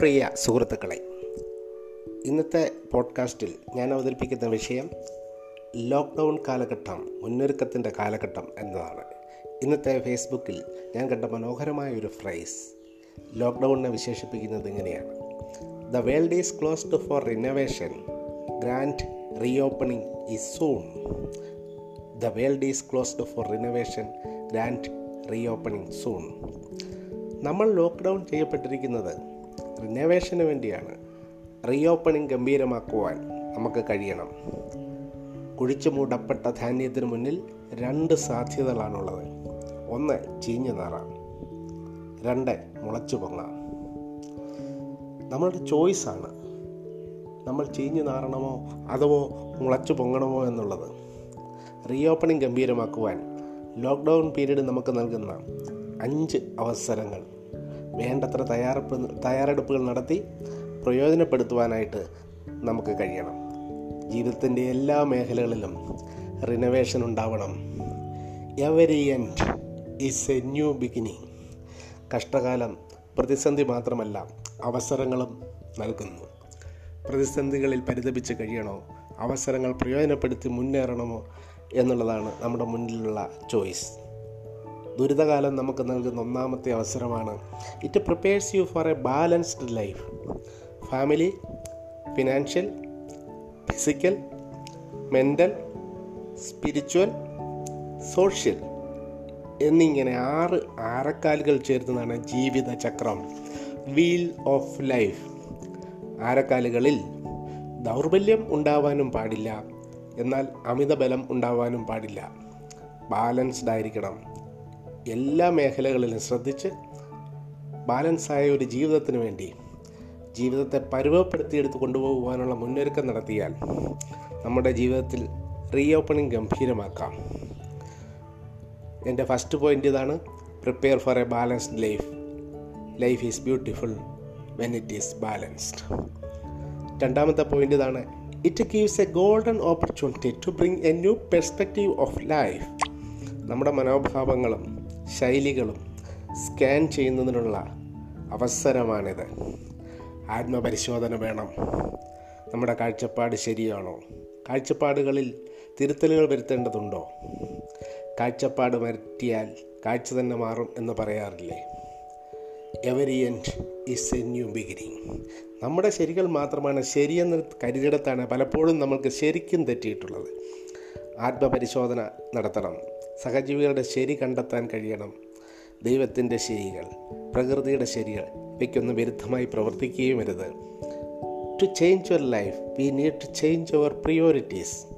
പ്രിയ സുഹൃത്തുക്കളെ ഇന്നത്തെ പോഡ്കാസ്റ്റിൽ ഞാൻ അവതരിപ്പിക്കുന്ന വിഷയം ലോക്ക്ഡൗൺ കാലഘട്ടം മുന്നൊരുക്കത്തിന്റെ കാലഘട്ടം എന്നതാണ്. ഇന്നത്തെ ഫേസ്ബുക്കിൽ ഞാൻ കണ്ട മനോഹരമായ ഒരു ഫ്രൈസ് ലോക്ക്ഡൗണിനെ വിശേഷിപ്പിക്കുന്നത് ഇങ്ങനെയാണ്. The world is closed for renovation grand reopening is soon the world is closed for renovation grand reopening soon നമ്മൾ ലോക്ക്ഡൗൺ ചെയ്യപ്പെട്ടിരിക്കുന്നത് റിനോവേഷന് വേണ്ടിയാണ് റീഓപ്പണിംഗ് ഗംഭീരമാക്കുവാൻ നമുക്ക് കഴിയണം. കുഴിച്ചു മൂടപ്പെട്ട ധാന്യത്തിന് മുന്നിൽ രണ്ട് സാധ്യതകളാണുള്ളത്. ഒന്ന് ചീഞ്ഞു നാറാം. രണ്ട് മുളച്ചു പൊങ്ങാം. നമ്മളുടെ ചോയ്സാണ് നമ്മൾ ചീഞ്ഞു നാറണമോ അതോ മുളച്ചു പൊങ്ങണമോ എന്നുള്ളത്. റീഓപ്പണിംഗ് ഗംഭീരമാക്കുവാൻ ലോക്ക്ഡൗൺ പീരീഡ് നമുക്ക് നൽകുന്ന അഞ്ച് അവസരങ്ങൾ. വേണ്ടത്ര തയ്യാറെടുപ്പ് തയ്യാറെടുപ്പുകൾ നടത്തി പ്രയോജനപ്പെടുത്തുവാനായിട്ട് നമുക്ക് കഴിയണം. ജീവിതത്തിന്റെ എല്ലാ മേഖലകളിലും റിനവേഷൻ ഉണ്ടാവണം. Every end is a new beginning കഷ്ടകാലം പ്രതിസന്ധി മാത്രമല്ല അവസരങ്ങളും നൽകുന്നു. പ്രതിസന്ധികളിൽ പരിതപിച്ച് കഴിയണോ? അവസരങ്ങൾ പ്രയോജനപ്പെടുത്തി മുന്നേറണമോ എന്നുള്ളതാണ് നമ്മുടെ മുന്നിലുള്ള ചോയ്സ്. ദുരിതകാലം നമുക്ക് നൽകുന്ന ഒന്നാമത്തെ അവസരമാണ്. It prepares you for a balanced life family financial physical mental spiritual social എന്നിങ്ങനെ ആറ് ആരക്കാലുകൾ ചേർന്നതാണ് ജീവിത ചക്രം. വീൽ ഓഫ് ലൈഫ് ആരക്കാലുകളിൽ ദൗർബല്യം ഉണ്ടാവാനും പാടില്ല. എന്നാൽ അമിതബലം ഉണ്ടാവാനും പാടില്ല. ബാലൻസ്ഡ് ആയിരിക്കണം. എല്ലാ മേഖലകളിലും ശ്രദ്ധിച്ച് ബാലൻസായ ഒരു ജീവിതത്തിന് വേണ്ടി ജീവിതത്തെ പരുവപ്പെടുത്തിയെടുത്ത് കൊണ്ടുപോകുവാനുള്ള മുന്നൊരുക്കം നടത്തിയാൽ നമ്മുടെ ജീവിതത്തിൽ റീ ഓപ്പണിംഗ് ഗംഭീരമാക്കാം. എന്റെ ഫസ്റ്റ് പോയിന്റ് ഇതാണ് prepare for a balanced life life is beautiful when it is balanced രണ്ടാമത്തെ പോയിന്റ് ഇതാണ് it gives a golden opportunity to bring a new perspective of life നമ്മുടെ മനോഭാവങ്ങളും ശൈലികളും സ്കാൻ ചെയ്യുന്നതിനുള്ള അവസരമാണിത്. ആത്മപരിശോധന വേണം. നമ്മുടെ കാഴ്ചപ്പാട് ശരിയാണോ? കാഴ്ചപ്പാടുകളിൽ തിരുത്തലുകൾ വരുത്തേണ്ടതുണ്ടോ? കാഴ്ചപ്പാട് വരുത്തിയാൽ കാഴ്ച തന്നെ മാറും എന്ന് പറയാറില്ലേ? Every end is a new beginning. നമ്മുടെ ശരികൾ മാത്രമാണ് ശരിയെന്ന് കരുതിയിടത്താണ് പലപ്പോഴും നമ്മൾക്ക് ശരിക്കും തെറ്റിയിട്ടുള്ളത്. ആത്മപരിശോധന നടത്തണം. സഹജീവികളുടെ ശരി കണ്ടെത്താൻ കഴിയണം. ദൈവത്തിന്റെ ശരികൾ പ്രകൃതിയുടെ ശരികൾ ഇവയ്ക്കൊന്ന് വിരുദ്ധമായി പ്രവർത്തിക്കുകയും വരുത് to change your life we need to change our priorities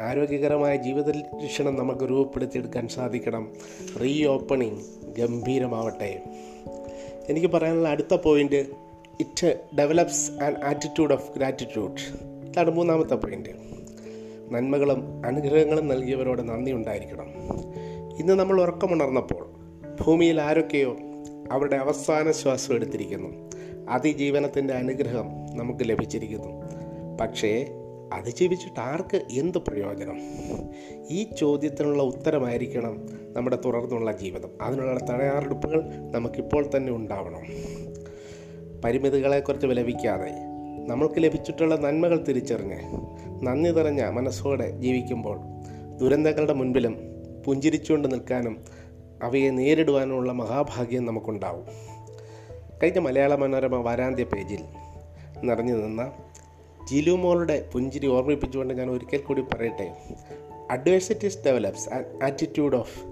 ആരോഗ്യകരമായ ജീവിത ലക്ഷണം നമുക്ക് രൂപപ്പെടുത്തിയെടുക്കാൻ സാധിക്കണം. റീ ഓപ്പണിംഗ് ഗംഭീരമാവട്ടെ. എനിക്ക് പറയാനുള്ള അടുത്ത point it develops an attitude of gratitude ഇതാണ് മൂന്നാമത്തെ നന്മകളും അനുഗ്രഹങ്ങളും നൽകിയവരോട് നന്ദി ഉണ്ടായിരിക്കണം. ഇന്ന് നമ്മൾ ഉറക്കമുണർന്നപ്പോൾ ഭൂമിയിൽ ആരൊക്കെയോ അവരുടെ അവസാന ശ്വാസം എടുത്തിരിക്കുന്നു. അതിജീവനത്തിന്റെ അനുഗ്രഹം നമുക്ക് ലഭിച്ചിരിക്കുന്നു. പക്ഷേ അതിജീവിച്ചിട്ട് ആർക്ക് എന്ത് പ്രയോജനം? ഈ ചോദ്യത്തിനുള്ള ഉത്തരമായിരിക്കണം നമ്മുടെ തുടർന്നുള്ള ജീവിതം. അതിനുള്ള തയ്യാറെടുപ്പുകൾ നമുക്കിപ്പോൾ തന്നെ ഉണ്ടാവണം. പരിമിതികളെക്കുറിച്ച് വിലപിക്കാതെ നമ്മൾക്ക് ലഭിച്ചിട്ടുള്ള നന്മകൾ തിരിച്ചറിഞ്ഞ് നന്ദി നിറഞ്ഞ മനസ്സോടെ ജീവിക്കുമ്പോൾ ദുരന്തങ്ങളുടെ മുൻപിലും പുഞ്ചിരിച്ചുകൊണ്ട് നിൽക്കാനും അവയെ നേരിടുവാനുമുള്ള മഹാഭാഗ്യം നമുക്കുണ്ടാവും. കഴിഞ്ഞ മലയാള മനോരമ വാരാന്ത്യ പേജിൽ നിറഞ്ഞു നിന്ന ജിലുമോളുടെ പുഞ്ചിരി ഓർമ്മിപ്പിച്ചുകൊണ്ട് ഞാൻ ഒരിക്കൽ കൂടി പറയട്ടെ. Adversities develops attitude of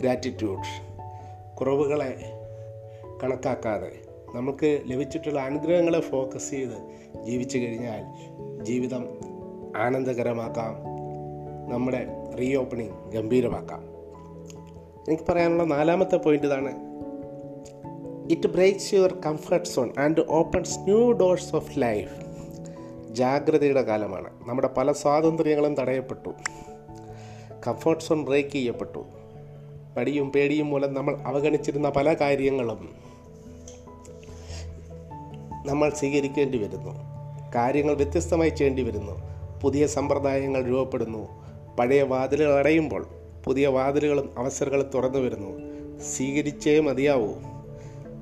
gratitude കുറവുകളെ കണക്കാക്കാതെ നമുക്ക് ലഭിച്ചിട്ടുള്ള അനുഗ്രഹങ്ങളെ ഫോക്കസ് ചെയ്ത് ജീവിച്ചു കഴിഞ്ഞാൽ ജീവിതം ആനന്ദകരമാക്കാം. നമ്മുടെ റീ ഓപ്പണിങ് ഗംഭീരമാക്കാം. എനിക്ക് പറയാനുള്ള നാലാമത്തെ പോയിന്റ് ഇതാണ്. It breaks your comfort zone and opens new doors of life ജാഗ്രതയുടെ കാലമാണ്. നമ്മുടെ പല സ്വാതന്ത്ര്യങ്ങളും തടയപ്പെട്ടു. കംഫർട്ട് സോൺ ബ്രേക്ക് ചെയ്യപ്പെട്ടു. പടിയും പേടിയും മൂലം നമ്മൾ അവഗണിച്ചിരുന്ന പല കാര്യങ്ങളും നമ്മൾ സ്വീകരിക്കേണ്ടി വരുന്നു. കാര്യങ്ങൾ വ്യത്യസ്തമായി ചെയ്യേണ്ടി വരുന്നു. പുതിയ സമ്പ്രദായങ്ങൾ രൂപപ്പെടുന്നു. പഴയ വാതിലുകൾ അടയുമ്പോൾ പുതിയ വാതിലുകളും അവസരങ്ങളും തുറന്നു വരുന്നു. സ്വീകരിച്ചേ മതിയാവൂ.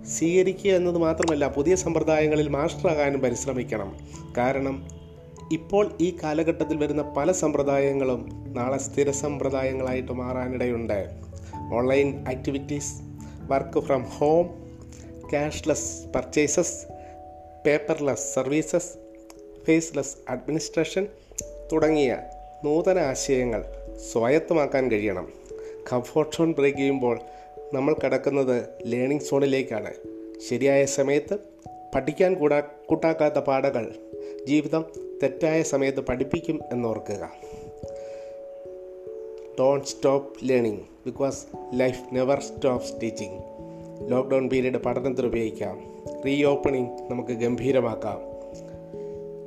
സ്വീകരിക്കുക എന്നത് മാത്രമല്ല പുതിയ സമ്പ്രദായങ്ങളിൽ മാസ്റ്ററാകാനും പരിശ്രമിക്കണം. കാരണം ഇപ്പോൾ ഈ കാലഘട്ടത്തിൽ വരുന്ന പല സമ്പ്രദായങ്ങളും നാളെ സ്ഥിര സമ്പ്രദായങ്ങളായിട്ട് മാറാനിടയുണ്ട്. Online activities work from home cashless purchases paperless services faceless administration തുടങ്ങിയ നൂതന ആശയങ്ങൾ സ്വായത്തമാക്കാൻ കഴിയണം. കംഫോർട്ട് സോൺ ബ്രേക്ക് ചെയ്യുമ്പോൾ നമ്മൾ കിടക്കുന്നത് ലേണിംഗ് സോണിലേക്കാണ് ശരിയായ സമയത്ത് പഠിക്കാൻ കൂടാ കൂട്ടാക്കാത്ത പാടകൾ ജീവിതം തെറ്റായ സമയത്ത് പഠിപ്പിക്കും എന്നോർക്കുക. Don't stop learning because life never stops teaching lockdown period പഠനത്തിന് ഉപയോഗിക്കാം. റീ ഓപ്പണിംഗ് നമുക്ക് ഗംഭീരമാക്കാം.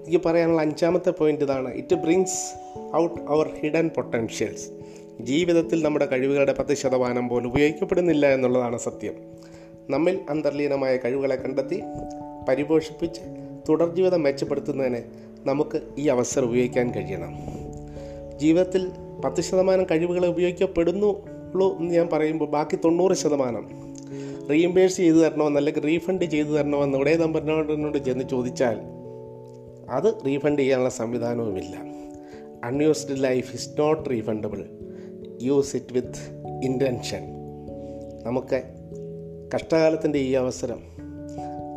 എനിക്ക് പറയാനുള്ള അഞ്ചാമത്തെ പോയിന്റ് ഇതാണ്. It brings out our hidden potentials ജീവിതത്തിൽ നമ്മുടെ കഴിവുകളുടെ പത്ത് ശതമാനം പോലും ഉപയോഗിക്കപ്പെടുന്നില്ല എന്നുള്ളതാണ് സത്യം. നമ്മിൽ അന്തർലീനമായ കഴിവുകളെ കണ്ടെത്തി പരിപോഷിപ്പിച്ച് തുടർ ജീവിതം മെച്ചപ്പെടുത്തുന്നതിന് നമുക്ക് ഈ അവസരം ഉപയോഗിക്കാൻ കഴിയണം. ജീവിതത്തിൽ പത്ത് ശതമാനം കഴിവുകളെ ഉപയോഗിക്കപ്പെടുന്നുള്ളൂ എന്ന് ഞാൻ പറയുമ്പോൾ ബാക്കി തൊണ്ണൂറ് ശതമാനം. റീഇംബേഴ്സ് ചെയ്തു തരണമെന്ന് അല്ലെങ്കിൽ റീഫണ്ട് ചെയ്തു തരണമെന്ന് ഉടേ നമ്പറിനോട് ചെന്ന് ചോദിച്ചാൽ അത് റീഫണ്ട് ചെയ്യാനുള്ള സംവിധാനവുമില്ല. Unused life is not refundable use it with intention നമുക്ക് കഷ്ടകാലത്തിന്റെ ഈ അവസരം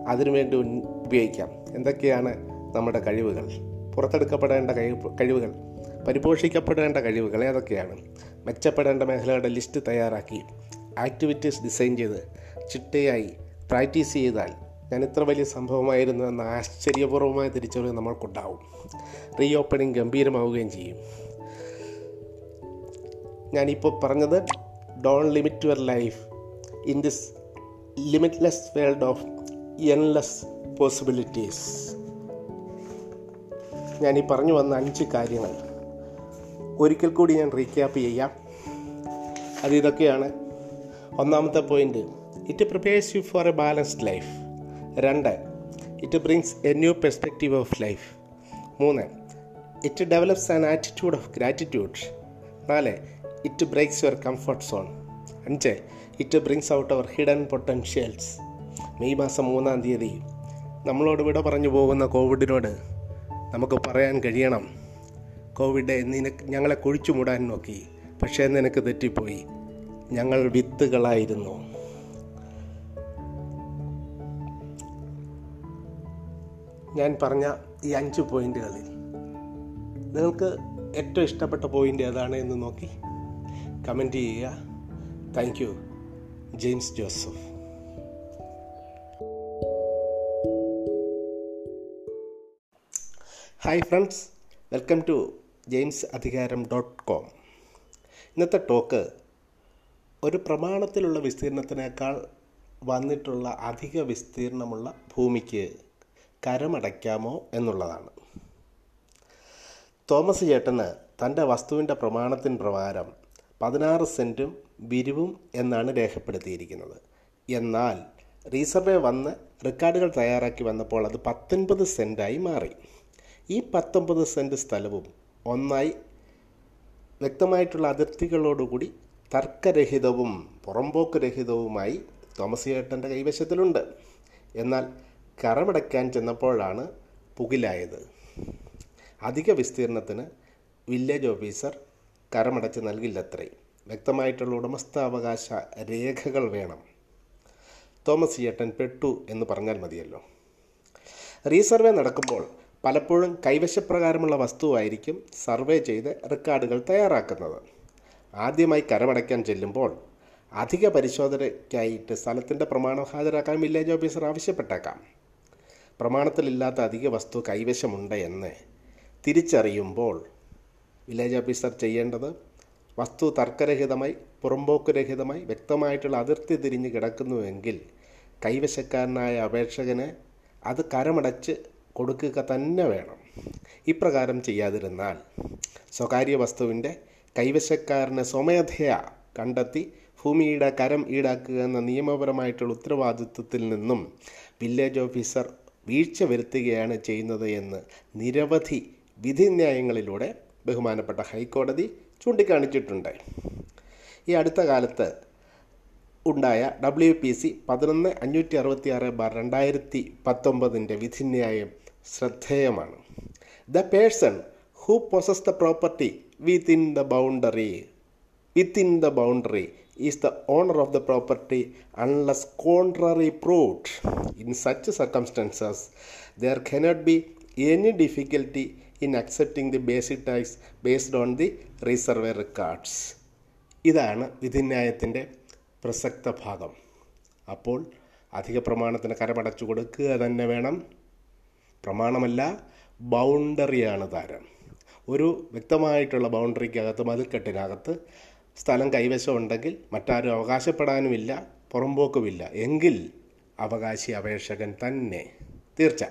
അതിനുവേണ്ടി ഉപയോഗിക്കാം. എന്തൊക്കെയാണ് നമ്മുടെ കഴിവുകൾ? പുറത്തെടുക്കപ്പെടേണ്ട കഴിവ് കഴിവുകൾ പരിപോഷിക്കപ്പെടേണ്ട കഴിവുകൾ ഏതൊക്കെയാണ്? മെച്ചപ്പെടേണ്ട മേഖലകളുടെ ലിസ്റ്റ് തയ്യാറാക്കി ആക്ടിവിറ്റീസ് ഡിസൈൻ ചെയ്ത് ചിട്ടയായി പ്രാക്ടീസ് ചെയ്താൽ ഞാൻ ഇത്ര വലിയ സംഭവമായിരുന്നു എന്ന ആശ്ചര്യപൂർവമായ തിരിച്ചറിവ് നമ്മൾക്കുണ്ടാവും. റീ ഓപ്പണിംഗ് ഗംഭീരമാവുകയും ചെയ്യും. ഞാനിപ്പോൾ പറഞ്ഞത് don't limit your life in this limitless world of endless possibilities ഞാൻ ഈ പറഞ്ഞു വന്ന അഞ്ച് കാര്യങ്ങൾ ഒരിക്കൽ കൂടി ഞാൻ റീക്യാപ്പ് ചെയ്യാം. അത് ഇതൊക്കെയാണ്. ഒന്നാമത്തെ point it prepares you for a balanced life രണ്ട് it brings a new perspective of life മൂന്ന് it develops an attitude of gratitude നാല് it breaks your comfort zone അഞ്ച് it brings out our hidden potentials May മാസം മൂന്നാം തീയതി നമ്മളോട് വിട പറഞ്ഞു പോകുന്ന കോവിഡിനോട് നമുക്ക് പറയാൻ കഴിയണം. കോവിഡ് നിനക്ക് ഞങ്ങളെ കുഴിച്ചു മൂടാൻ നോക്കി പക്ഷേ നിനക്ക് തെറ്റിപ്പോയി. ഞങ്ങൾ വിത്തുകളായിരുന്നു. ഞാൻ പറഞ്ഞ ഈ അഞ്ച് പോയിന്റുകളിൽ നിങ്ങൾക്ക് ഏറ്റവും ഇഷ്ടപ്പെട്ട പോയിന്റ് ഏതാണ് എന്ന് നോക്കി കമന്റ് ചെയ്യുക. Thank you James Joseph. Hi friends welcome to James ഇന്നത്തെ ടോക്ക് ഒരു പ്രമാണത്തിലുള്ള വിസ്തീർണത്തിനേക്കാൾ വന്നിട്ടുള്ള അധിക വിസ്തീർണമുള്ള ഭൂമിക്ക് കരമടയ്ക്കാമോ എന്നുള്ളതാണ്. തോമസ് ചേട്ടന് തന്റെ വസ്തുവിന്റെ പ്രമാണത്തിന് പ്രകാരം പതിനാറ് സെന്റും വിരിവും എന്നാണ് രേഖപ്പെടുത്തിയിരിക്കുന്നത്. എന്നാൽ റീസർവേ വന്ന് റെക്കോർഡുകൾ തയ്യാറാക്കി വന്നപ്പോൾ അത് പത്തൊൻപത് സെന്റായി മാറി. ഈ പത്തൊമ്പത് സെന്റ് സ്ഥലവും ഒന്നായി വ്യക്തമായിട്ടുള്ള അതിർത്തികളോടുകൂടി തർക്കരഹിതവും പുറമ്പോക്ക് രഹിതവുമായി തോമസ് ചേട്ടന്റെ കൈവശത്തിലുണ്ട്. എന്നാൽ കറമടയ്ക്കാൻ ചെന്നപ്പോഴാണ് പുകിലായത്. അധിക വിസ്തീർണത്തിന് വില്ലേജ് ഓഫീസർ കരമടച്ച് നൽകില്ലത്രേ. വ്യക്തമായിട്ടുള്ള ഉടമസ്ഥാവകാശ രേഖകൾ വേണം. തോമസ് ചേട്ടൻ പെട്ടു എന്ന് പറഞ്ഞാൽ മതിയല്ലോ. റീസർവേ നടക്കുമ്പോൾ പലപ്പോഴും കൈവശപ്രകാരമുള്ള വസ്തുവായിരിക്കും സർവേ ചെയ്ത് റെക്കോർഡുകൾ തയ്യാറാക്കുന്നത്. ആദ്യമായി കരമടയ്ക്കാൻ ചെല്ലുമ്പോൾ അധിക പരിശോധനയ്ക്കായിട്ട് സ്ഥലത്തിന്റെ പ്രമാണം ഹാജരാക്കാൻ വില്ലേജ് ഓഫീസർ ആവശ്യപ്പെട്ടേക്കാം. പ്രമാണത്തിലില്ലാത്ത അധിക വസ്തു കൈവശമുണ്ട് എന്ന് തിരിച്ചറിയുമ്പോൾ വില്ലേജ് ഓഫീസർ ചെയ്യേണ്ടത് വസ്തു തർക്കരഹിതമായി പുറമ്പോക്കുരഹിതമായി വ്യക്തമായിട്ടുള്ള അതിർത്തി തിരിഞ്ഞ് കിടക്കുന്നുവെങ്കിൽ കൈവശക്കാരനായ അപേക്ഷകന് അത് കരമടച്ച് കൊടുക്കുക തന്നെ വേണം. ഇപ്രകാരം ചെയ്യാതിരുന്നാൽ സ്വകാര്യ വസ്തുവിന്റെ കൈവശക്കാരനെ സ്വമേധയാ കണ്ടെത്തി ഭൂമിയുടെ കരം ഈടാക്കുക എന്ന നിയമപരമായിട്ടുള്ള ഉത്തരവാദിത്വത്തിൽ നിന്നും വില്ലേജ് ഓഫീസർ വീഴ്ച വരുത്തുകയാണ് ചെയ്യുന്നത് എന്ന് നിരവധി വിധിന്യായങ്ങളിലൂടെ ബഹുമാനപ്പെട്ട ഹൈക്കോടതി ചൂണ്ടിക്കാണിച്ചിട്ടുണ്ട്. ഈ അടുത്ത കാലത്ത് ഉണ്ടായ ഡബ്ല്യു പി സി പതിനൊന്ന് അഞ്ഞൂറ്റി അറുപത്തി ആറ് ബാർ രണ്ടായിരത്തി പത്തൊമ്പതിന്റെ വിധിന്യായം ശ്രദ്ധേയമാണ്. The person who possess the property within the boundary within the boundary is the owner of the property unless contrary proved in such circumstances there cannot be any difficulty in accepting the basic tax based on the resurvey records ഇതാണ് വിധിന്യായത്തിന്റെ പ്രസക്ത ഭാഗം. അപ്പോൾ അധിക പ്രമാണത്തിന് കരമടച്ചു കൊടുക്കുക തന്നെ വേണം. പ്രമാണമല്ല ബൗണ്ടറിയാണ് താരം. ഒരു വ്യക്തമായിട്ടുള്ള ബൗണ്ടറിക്കകത്ത് മതിൽക്കെട്ടിനകത്ത് സ്ഥലം കൈവശമുണ്ടെങ്കിൽ മറ്റാരും അവകാശപ്പെടാനുമില്ല പുറമ്പോക്കുമില്ല. എങ്കിൽ അവകാശി അപേക്ഷകൻ തന്നെ. തീർച്ച.